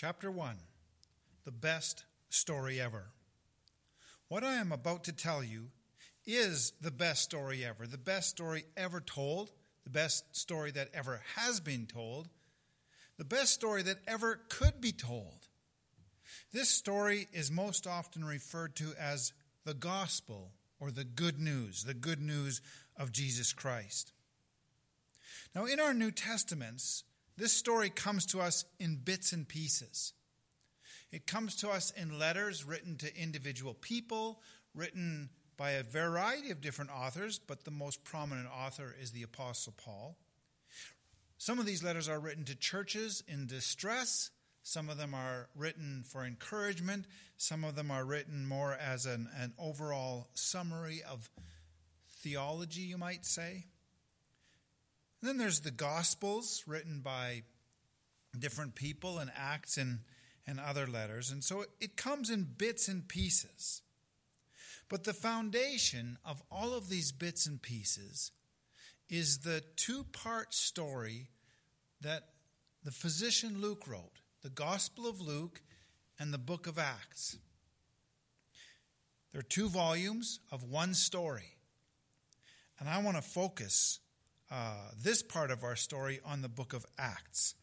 Chapter 1 The Best Story Ever. What I am about to tell you is the best story ever, the best story ever told, the best story that ever has been told, the best story that ever could be told. This story is most often referred to as the gospel or the good news, the good news of Jesus Christ. Now, in our New Testaments, this story comes to us in bits and pieces. It comes to us in letters written to individual people, written by a variety of different authors, but the most prominent author is the Apostle Paul. Some of these letters are written to churches in distress. Some of them are written for encouragement. Some of them are written more as an, an overall summary of theology, you might say. And then there's the Gospels written by different people and Acts and, and other letters. And so it comes in bits and pieces. But the foundation of all of these bits and pieces is the two part story that the physician Luke wrote the Gospel of Luke and the book of Acts. There are two volumes of one story. And I want to focus uh, this part of our story on the book of Acts.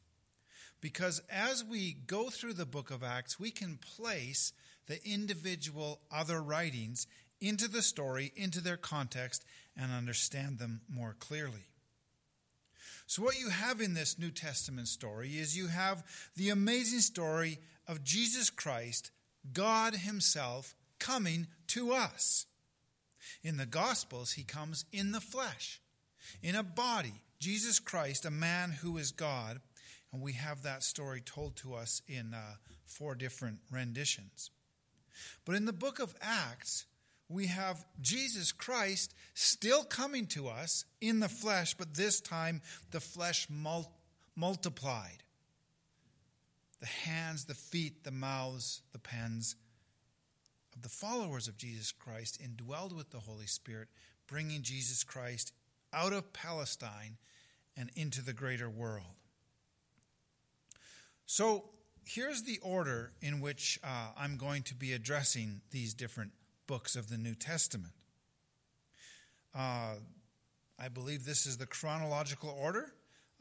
Because as we go through the book of Acts, we can place the individual other writings into the story, into their context, and understand them more clearly. So, what you have in this New Testament story is you have the amazing story of Jesus Christ, God Himself, coming to us. In the Gospels, He comes in the flesh in a body, Jesus Christ, a man who is God. And we have that story told to us in uh, four different renditions. But in the book of Acts, we have Jesus Christ still coming to us in the flesh, but this time the flesh mul- multiplied. The hands, the feet, the mouths, the pens of the followers of Jesus Christ indwelled with the Holy Spirit, bringing Jesus Christ out of Palestine and into the greater world. So here's the order in which uh, I'm going to be addressing these different books of the New Testament. Uh, I believe this is the chronological order.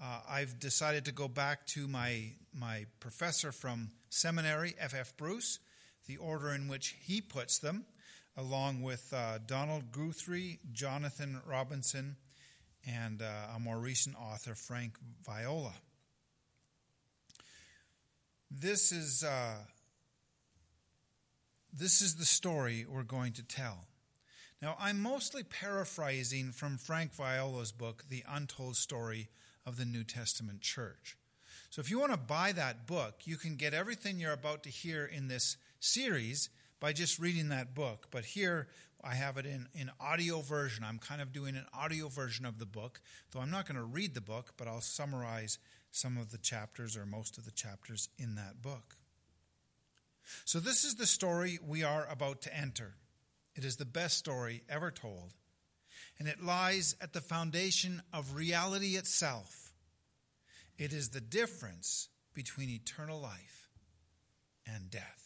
Uh, I've decided to go back to my, my professor from seminary, F.F. F. Bruce, the order in which he puts them, along with uh, Donald Guthrie, Jonathan Robinson, and uh, a more recent author, Frank Viola. This is, uh, this is the story we're going to tell. Now, I'm mostly paraphrasing from Frank Viola's book, The Untold Story of the New Testament Church. So, if you want to buy that book, you can get everything you're about to hear in this series by just reading that book. But here, I have it in, in audio version. I'm kind of doing an audio version of the book, though I'm not going to read the book, but I'll summarize some of the chapters or most of the chapters in that book. So, this is the story we are about to enter. It is the best story ever told, and it lies at the foundation of reality itself. It is the difference between eternal life and death.